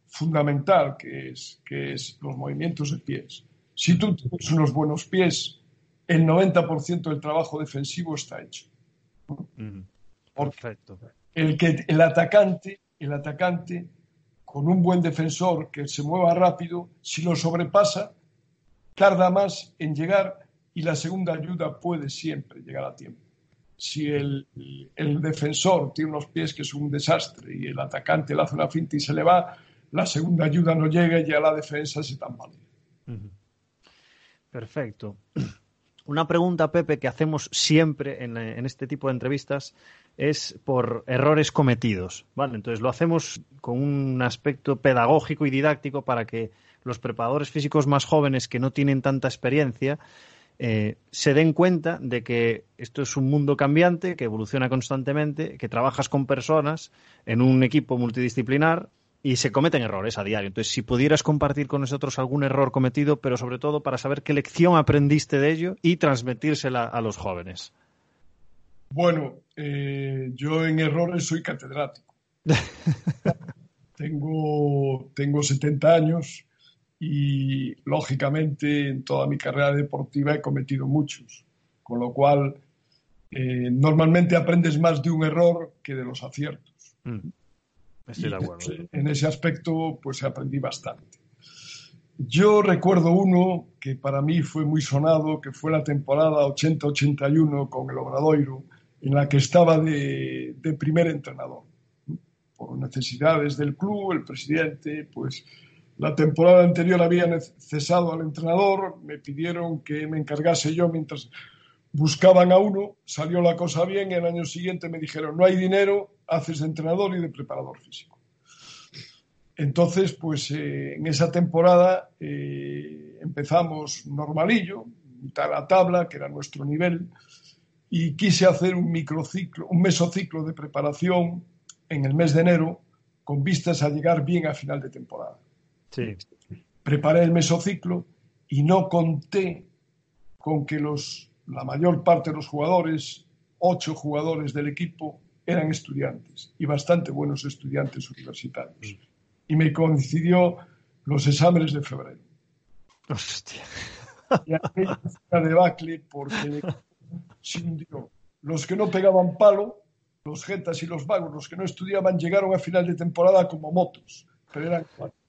B: fundamental que es, que es los movimientos de pies. Si tú tienes unos buenos pies, el 90% del trabajo defensivo está hecho.
A: Perfecto.
B: El, que, el, atacante, el atacante, con un buen defensor que se mueva rápido, si lo sobrepasa, tarda más en llegar y la segunda ayuda puede siempre llegar a tiempo si el, defensor tiene unos pies que es un desastre y el atacante le hace una finta y se le va, la segunda ayuda no llega y ya la defensa se tambalea.
A: Perfecto. Una pregunta, Pepe, que hacemos siempre en, en, este tipo de entrevistas es por errores cometidos. ¿vale? Entonces lo hacemos con un aspecto pedagógico y didáctico para que los preparadores físicos más jóvenes que no tienen tanta experiencia eh, se den cuenta de que esto es un mundo cambiante, que evoluciona constantemente, que trabajas con personas en un equipo multidisciplinar y se cometen errores a diario. Entonces, si pudieras compartir con nosotros algún error cometido, pero sobre todo para saber qué lección aprendiste de ello y transmitírsela a los jóvenes.
B: Bueno, eh, yo en errores soy catedrático. tengo, tengo 70 años y lógicamente en toda mi carrera deportiva he cometido muchos, con lo cual eh, normalmente aprendes más de un error que de los aciertos.
A: Mm. Estoy de acuerdo.
B: En ese aspecto pues aprendí bastante. Yo recuerdo uno que para mí fue muy sonado, que fue la temporada 80-81 con el Obradoiro, en la que estaba de, de primer entrenador. Por necesidades del club, el presidente, pues la temporada anterior había cesado al entrenador, me pidieron que me encargase yo mientras buscaban a uno, salió la cosa bien el año siguiente me dijeron, no hay dinero, haces de entrenador y de preparador físico. Entonces, pues eh, en esa temporada eh, empezamos normalillo, mitad la tabla, que era nuestro nivel, y quise hacer un microciclo, un mesociclo de preparación en el mes de enero con vistas a llegar bien a final de temporada.
A: Sí.
B: Preparé el mesociclo y no conté con que los, la mayor parte de los jugadores, ocho jugadores del equipo, eran estudiantes y bastante buenos estudiantes universitarios. Y me coincidió los exámenes de febrero.
A: Hostia.
B: Y aquella debacle porque se hundió. Los que no pegaban palo, los jetas y los vagos, los que no estudiaban, llegaron a final de temporada como motos, pero eran cuatro.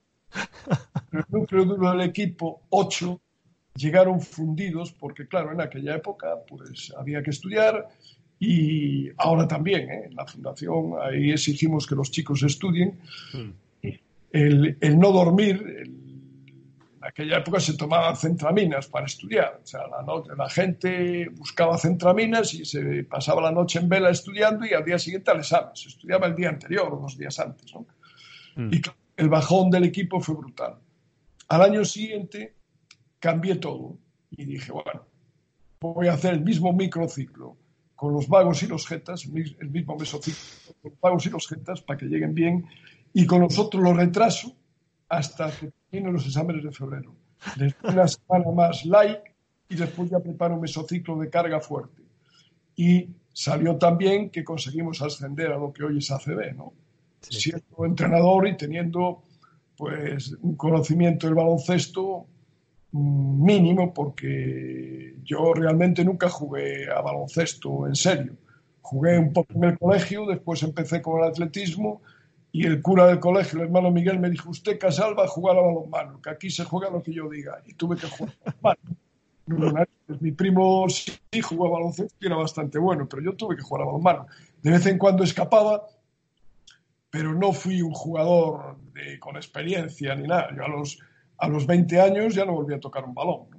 B: El núcleo duro del equipo, ocho, llegaron fundidos porque, claro, en aquella época pues había que estudiar y ahora también, ¿eh? en la fundación, ahí exigimos que los chicos estudien. Hmm. El, el, no dormir, en aquella época se tomaban centraminas para estudiar. O sea, la, la gente buscaba centraminas y se pasaba la noche en vela estudiando y al día siguiente al examen. Se estudiaba el día anterior o dos días antes. ¿no? Hmm. Y el bajón del equipo fue brutal. Al año siguiente cambié todo y dije, bueno, voy a hacer el mismo microciclo con los vagos y los jetas, el mismo mesociclo con los vagos y los jetas para que lleguen bien y con nosotros lo retraso hasta que terminen los exámenes de febrero. Después una semana más light y después ya preparo un mesociclo de carga fuerte. Y salió también que conseguimos ascender a lo que hoy es ACB, ¿no? Siendo entrenador y teniendo pues un conocimiento del baloncesto mínimo porque yo realmente nunca jugué a baloncesto en serio. Jugué un poco en el colegio, después empecé con el atletismo y el cura del colegio, el hermano Miguel, me dijo, usted Casal va a jugar a balonmano, que aquí se juega lo que yo diga. Y tuve que jugar a balonmano. Mi primo sí jugó a baloncesto y era bastante bueno, pero yo tuve que jugar a balonmano. De vez en cuando escapaba, pero no fui un jugador con experiencia ni nada. Yo a los a los 20 años ya no volví a tocar un balón.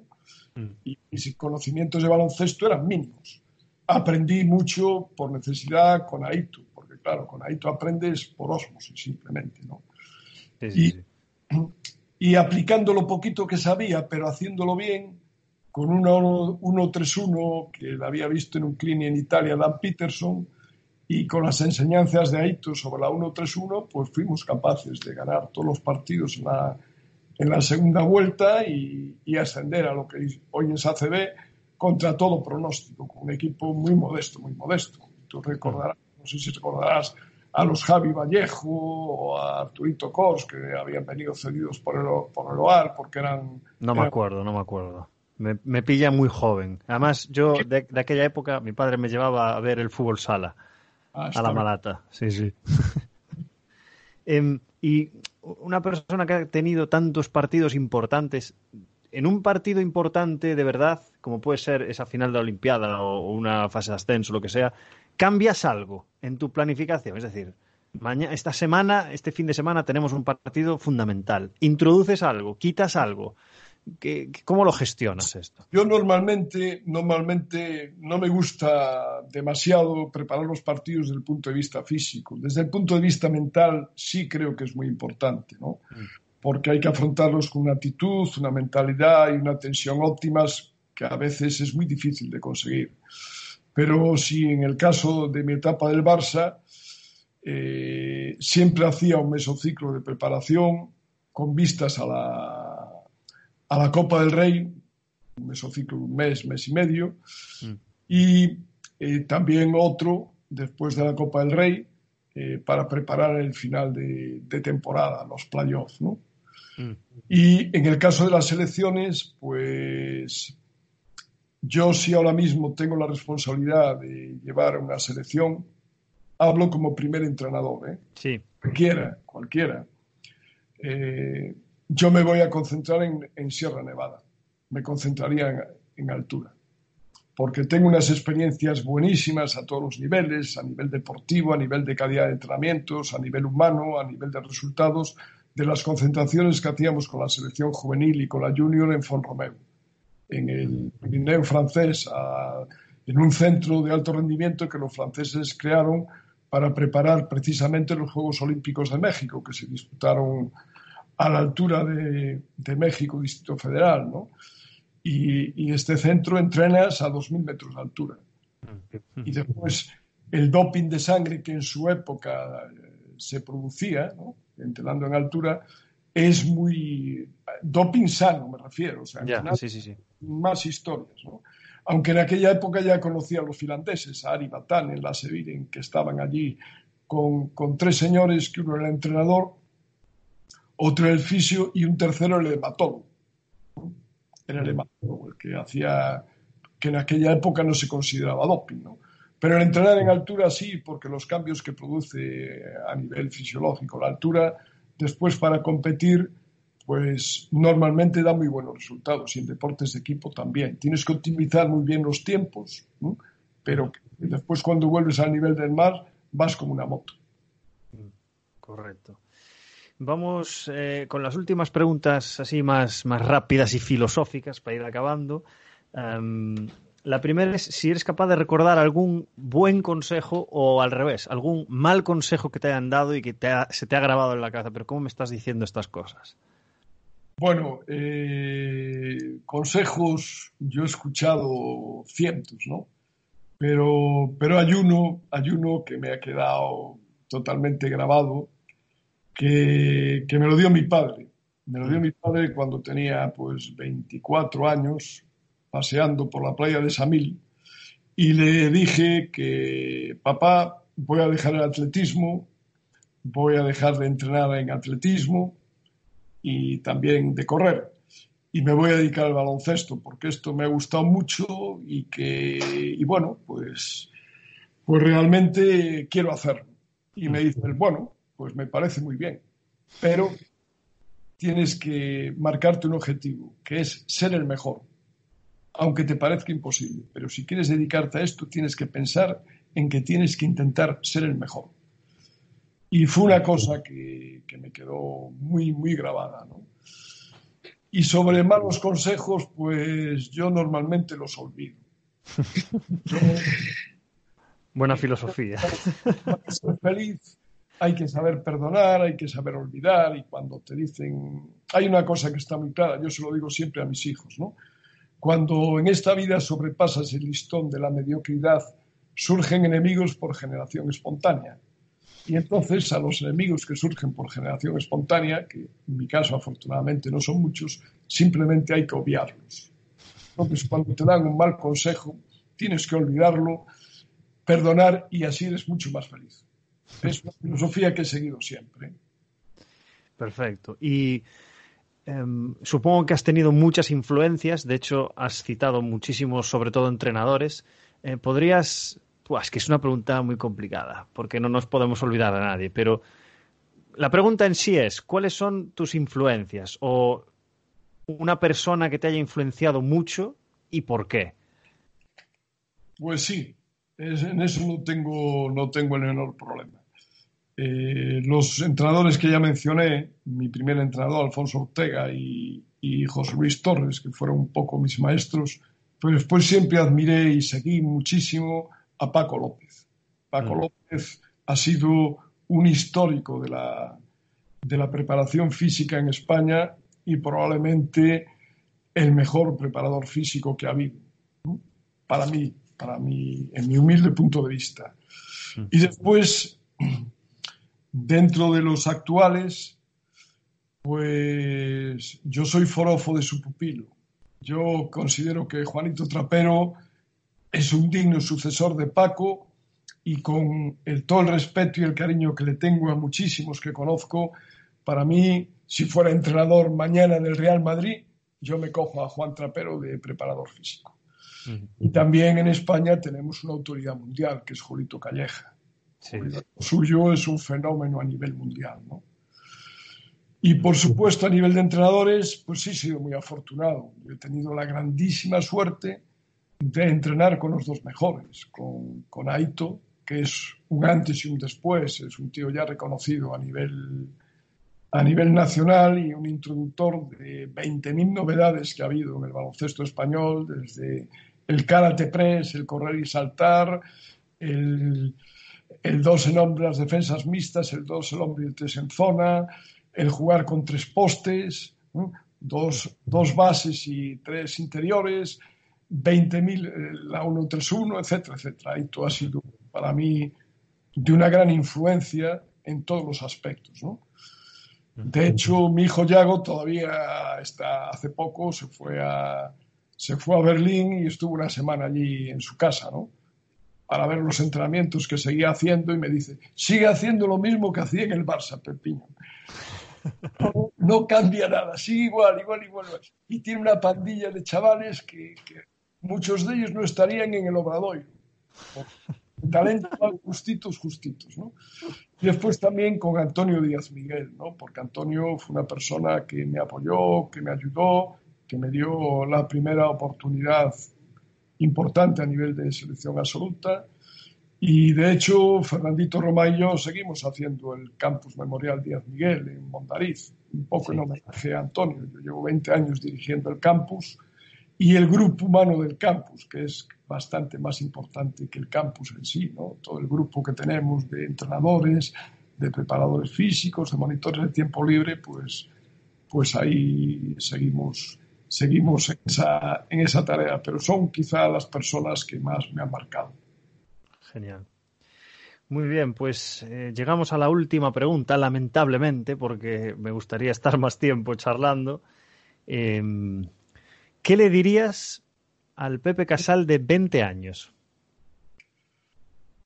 B: Mm. Y mis conocimientos de baloncesto eran mínimos. Aprendí mucho por necesidad con Aito, porque claro, con Aito aprendes por osmosis simplemente. ¿no? y, y, aplicando lo poquito que sabía, pero haciéndolo bien, con una 1-3-1 que había visto en un clinic en Italia, Dan Peterson, y con las enseñanzas de Aito sobre la 1-3-1, pues fuimos capaces de ganar todos los partidos en la en la segunda vuelta y, ascender a lo que hoy es ACB contra todo pronóstico, con un equipo muy modesto, muy modesto. Tú recordarás, no sé si recordarás a los Javi Vallejo o a Arturito Cos, que habían venido cedidos por el, por el OAR porque eran...
A: No me acuerdo, no me acuerdo. Me, pilla muy joven. Además, yo de, aquella época, mi padre me llevaba a ver el fútbol sala, ah, a la Malata. Sí, sí. Em, y una persona que ha tenido tantos partidos importantes, en un partido importante de verdad, como puede ser esa final de la Olimpiada o una fase de ascenso, lo que sea, ¿cambias algo en tu planificación? Es decir, mañana, esta semana, este fin de semana tenemos un partido fundamental. ¿Introduces algo? ¿Quitas algo? ¿Cómo lo gestionas esto?
B: Yo normalmente, normalmente no me gusta demasiado preparar los partidos desde el punto de vista físico. Desde el punto de vista mental sí creo que es muy importante, ¿no? Mm. Porque hay que afrontarlos con una actitud, una mentalidad y una tensión óptimas que a veces es muy difícil de conseguir. Pero si en el caso de mi etapa del Barça, eh, siempre hacía un mesociclo de preparación con vistas a la a la Copa del Rey, un mesociclo, un mes, mes y medio, mm. y eh, también otro después de la Copa del Rey eh, para preparar el final de, temporada, los playoffs, ¿no? Mm. Y en el caso de las selecciones, pues yo sí ahora mismo tengo la responsabilidad de llevar una selección, hablo como primer entrenador, ¿eh?
A: Sí.
B: Cualquiera, cualquiera. Eh, yo me voy a concentrar en, Sierra Nevada, me concentraría en, altura, porque tengo unas experiencias buenísimas a todos los niveles, a nivel deportivo, a nivel de calidad de entrenamientos, a nivel humano, a nivel de resultados, de las concentraciones que hacíamos con la selección juvenil y con la junior en Font-Romeu, en el Pirineo francés, en un centro de alto rendimiento que los franceses crearon para preparar precisamente los Juegos Olímpicos de México, que se disputaron a la altura de, México, Distrito Federal, ¿no? Y, este centro entrenas a 2.000 metros de altura. Y después el doping de sangre que en su época eh, se producía, ¿no? entrenando en altura, es muy... doping sano, me refiero. O sea,
A: sí, sí, sí.
B: más historias, ¿no? Aunque en aquella época ya conocía a los finlandeses, a Ari Batán, en la Seviren, que estaban allí con, con tres señores, que uno era entrenador, otro el fisio y un tercero el hematólogo. Era el hematólogo el que hacía, que en aquella época no se consideraba doping, ¿no? Pero el entrenar en altura sí, porque los cambios que produce a nivel fisiológico la altura, después para competir, pues normalmente da muy buenos resultados y en deportes de equipo también. Tienes que optimizar muy bien los tiempos, pero después cuando vuelves al nivel del mar vas como una moto.
A: Correcto. Vamos eh, con las últimas preguntas así más, más rápidas y filosóficas para ir acabando. Em, la primera es si eres capaz de recordar algún buen consejo o al revés, algún mal consejo que te hayan dado y que se te ha grabado en la cabeza. Pero ¿cómo me estás diciendo estas cosas?
B: Bueno, eh, consejos yo he escuchado cientos, ¿no? Pero, pero hay uno, hay uno que me ha quedado totalmente grabado, que, que me lo dio mi padre. Me lo dio mi padre cuando tenía pues 24 años, paseando por la playa de Samil, y le dije que, papá, voy a dejar el atletismo, voy a dejar de entrenar en atletismo y también de correr y me voy a dedicar al baloncesto porque esto me ha gustado mucho y que, y bueno, pues, pues realmente quiero hacerlo. Y me dice, bueno, pues me parece muy bien, pero tienes que marcarte un objetivo, que es ser el mejor, aunque te parezca imposible. Pero si quieres dedicarte a esto, tienes que pensar en que tienes que intentar ser el mejor. Y fue una cosa que, que me quedó muy, muy grabada, ¿no? Y sobre malos consejos, pues yo normalmente los olvido.
A: Buena filosofía.
B: Para ser feliz hay que saber perdonar, hay que saber olvidar y cuando te dicen... Hay una cosa que está muy clara, yo se lo digo siempre a mis hijos, ¿no? Cuando en esta vida sobrepasas el listón de la mediocridad, surgen enemigos por generación espontánea. Y entonces a los enemigos que surgen por generación espontánea, que en mi caso afortunadamente no son muchos, simplemente hay que obviarlos. Entonces cuando te dan un mal consejo, tienes que olvidarlo, perdonar y así eres mucho más feliz. Es una filosofía que he seguido siempre.
A: Perfecto. Y em, supongo que has tenido muchas influencias, de hecho has citado muchísimos, sobre todo entrenadores. Eh, ¿Podrías pues que es una pregunta muy complicada, porque no nos podemos olvidar a nadie, pero la pregunta en sí es, ¿cuáles son tus influencias? O una persona que te haya influenciado mucho y por qué.
B: Pues sí, en eso no tengo, no tengo el menor problema. Eh, los entrenadores que ya mencioné, mi primer entrenador, Alfonso Ortega, y, y José Luis Torres, que fueron un poco mis maestros, pues después siempre admiré y seguí muchísimo a Paco López. Paco mm. López ha sido un histórico de la, de la preparación física en España y probablemente el mejor preparador físico que ha habido, para mí, para mí, en mi humilde punto de vista. Y después, dentro de los actuales, pues yo soy forofo de su pupilo. Yo considero que Juanito Trapero es un digno sucesor de Paco y con el, todo el respeto y el cariño que le tengo a muchísimos que conozco, para mí, si fuera entrenador mañana del Real Madrid, yo me cojo a Juan Trapero de preparador físico. Y también en España tenemos una autoridad mundial, que es Julito Calleja. Lo suyo es un fenómeno a nivel mundial, ¿no? Y por supuesto, a nivel de entrenadores, pues sí he sido muy afortunado. He tenido la grandísima suerte de entrenar con los dos mejores, con, con Aito, que es un antes y un después, es un tío ya reconocido a nivel, a nivel nacional y un introductor de 20.000 novedades que ha habido en el baloncesto español, desde el karate press, el correr y saltar, el, el dos en hombre, las defensas mixtas, el dos en hombre y el tres en zona, el jugar con tres postes, dos, dos bases y tres interiores, 20.000, eh, la 131, etcétera, etcétera. Esto ha sido para mí de una gran influencia en todos los aspectos. ¿no? De hecho, mi hijo Yago todavía está, hace poco se fue a, se fue a Berlín y estuvo una semana allí en su casa, ¿no? Para ver los entrenamientos que seguía haciendo y me dice, sigue haciendo lo mismo que hacía en el Barça, Pepiño. No, cambia nada, sigue igual, igual, igual. Y tiene una pandilla de chavales que muchos de ellos no estarían en el Obradoiro. talento justitos, justitos, ¿no? Después también con Antonio Díaz Miguel, ¿no? Porque Antonio fue una persona que me apoyó, que me ayudó, que me dio la primera oportunidad importante a nivel de selección absoluta. Y de hecho, Fernandito Roma y yo seguimos haciendo el Campus Memorial Díaz Miguel en Mondariz, un poco en homenaje a Antonio. Yo llevo 20 años dirigiendo el campus y el grupo humano del campus, que es bastante más importante que el campus en sí, ¿no? Todo el grupo que tenemos de entrenadores, de preparadores físicos, de monitores de tiempo libre, pues, pues ahí seguimos, seguimos en esa, en esa tarea, pero son quizá las personas que más me han marcado.
A: Genial. Muy bien, pues eh, llegamos a la última pregunta, lamentablemente, porque me gustaría estar más tiempo charlando. Em, ¿Qué le dirías al Pepe Casal de 20 años?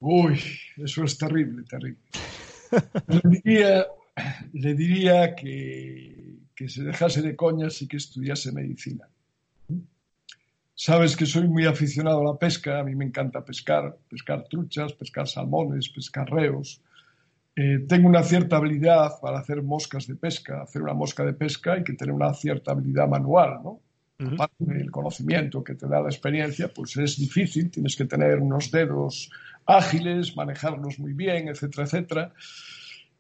B: Uy, eso es terrible, terrible. le diría, le diría que, que, se dejase de coñas y que estudiase medicina. Sabes que soy muy aficionado a la pesca, a mí me encanta pescar, pescar truchas, pescar salmones, pescar reos. Eh, tengo una cierta habilidad para hacer moscas de pesca. Hacer una mosca de pesca hay que tener una cierta habilidad manual, ¿no? aparte del conocimiento que te da la experiencia, pues es difícil, tienes que tener unos dedos ágiles, manejarlos muy bien, etcétera, etcétera.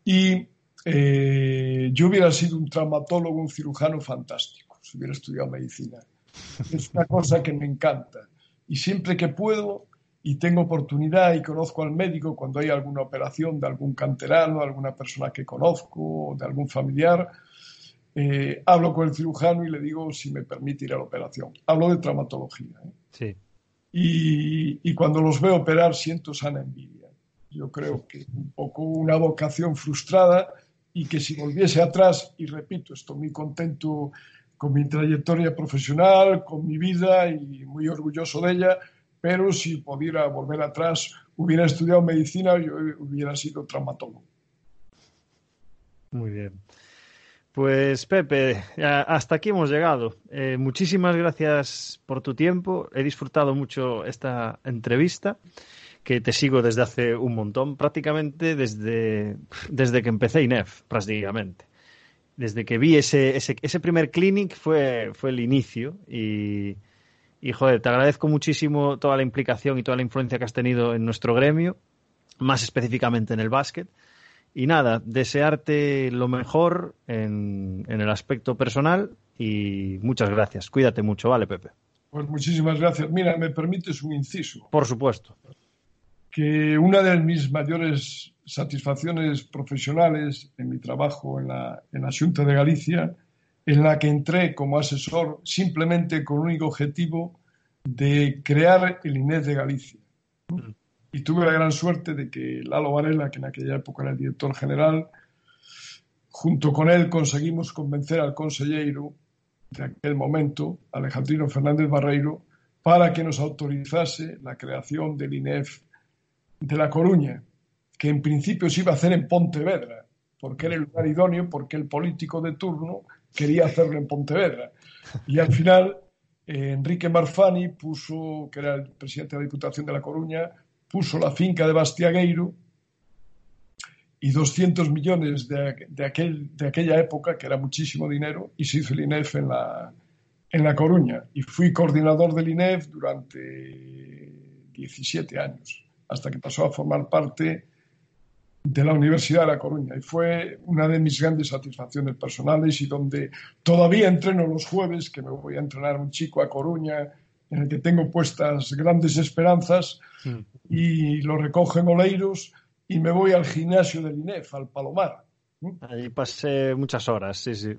B: Y eh, yo hubiera sido un traumatólogo, un cirujano fantástico, si hubiera estudiado medicina. Es una cosa que me encanta. Y siempre que puedo y tengo oportunidad y conozco al médico cuando hay alguna operación de algún canterano, alguna persona que conozco, de algún familiar, eh, hablo con el cirujano y le digo si me permite ir a la operación. Hablo de traumatología. ¿eh?
A: Sí.
B: Y, cuando los veo operar siento sana envidia. Yo creo que un poco una vocación frustrada y que si volviese atrás, y repito, estoy muy contento con mi trayectoria profesional, con mi vida y muy orgulloso de ella, pero si pudiera volver atrás, hubiera estudiado medicina, yo hubiera sido traumatólogo.
A: Muy bien. Pues Pepe, hasta aquí hemos llegado. Eh, muchísimas gracias por tu tiempo. He disfrutado mucho esta entrevista, que te sigo desde hace un montón, prácticamente desde, desde que empecé INEF, prácticamente. Desde que vi ese, ese, ese primer clinic fue, fue el inicio y, y, joder, te agradezco muchísimo toda la implicación y toda la influencia que has tenido en nuestro gremio, más específicamente en el básquet. Y nada, desearte lo mejor en, el aspecto personal y muchas gracias. Cuídate mucho, ¿vale, Pepe?
B: Pues muchísimas gracias. Mira, me permites un inciso.
A: Por supuesto.
B: Que una de mis mayores satisfacciones profesionales en mi trabajo en la, en la Junta de Galicia, en la que entré como asesor simplemente con un único objetivo de crear el INES de Galicia. Mm y tuve la gran suerte de que Lalo Varela, que en aquella época era el director general, junto con él conseguimos convencer al consejero de aquel momento, Alejandrino Fernández Barreiro, para que nos autorizase la creación del INEF de La Coruña, que en principio se iba a hacer en Pontevedra, porque era el lugar idóneo, porque el político de turno quería hacerlo en Pontevedra. Y al final, eh, Enrique Marfani puso, que era el presidente de la Diputación de La Coruña, puso la finca de Bastiagueiro y 200 millones de, de, aquel, de aquella época, que era muchísimo dinero, y se hizo el INEF en la, en La Coruña. Y fui coordinador del INEF durante 17 años, hasta que pasó a formar parte de la Universidad de La Coruña. Y fue una de mis grandes satisfacciones personales y donde todavía entreno los jueves, que me voy a entrenar un chico a Coruña, en el que tengo puestas grandes esperanzas mm. y lo recojo en Oleiros y me voy al gimnasio del INEF, al Palomar.
A: Allí pasé muchas horas, sí, sí.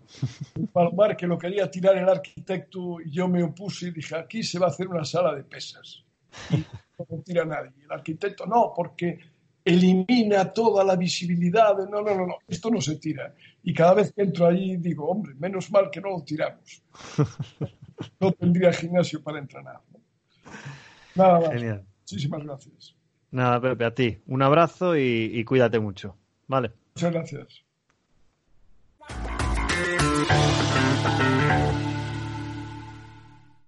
B: El Palomar que lo quería tirar el arquitecto y yo me opuse y dije, aquí se va a hacer una sala de pesas. Y no tira nadie. El arquitecto, no, porque elimina toda la visibilidad. De, no, no, no, no, esto no se tira. Y cada vez que entro allí digo, hombre, menos mal que no lo tiramos. no tendría gimnasio para entrenar. Nada más. Genial. Muchísimas gracias.
A: Nada, Pepe, a ti. Un abrazo y, cuídate mucho. Vale.
B: Muchas gracias.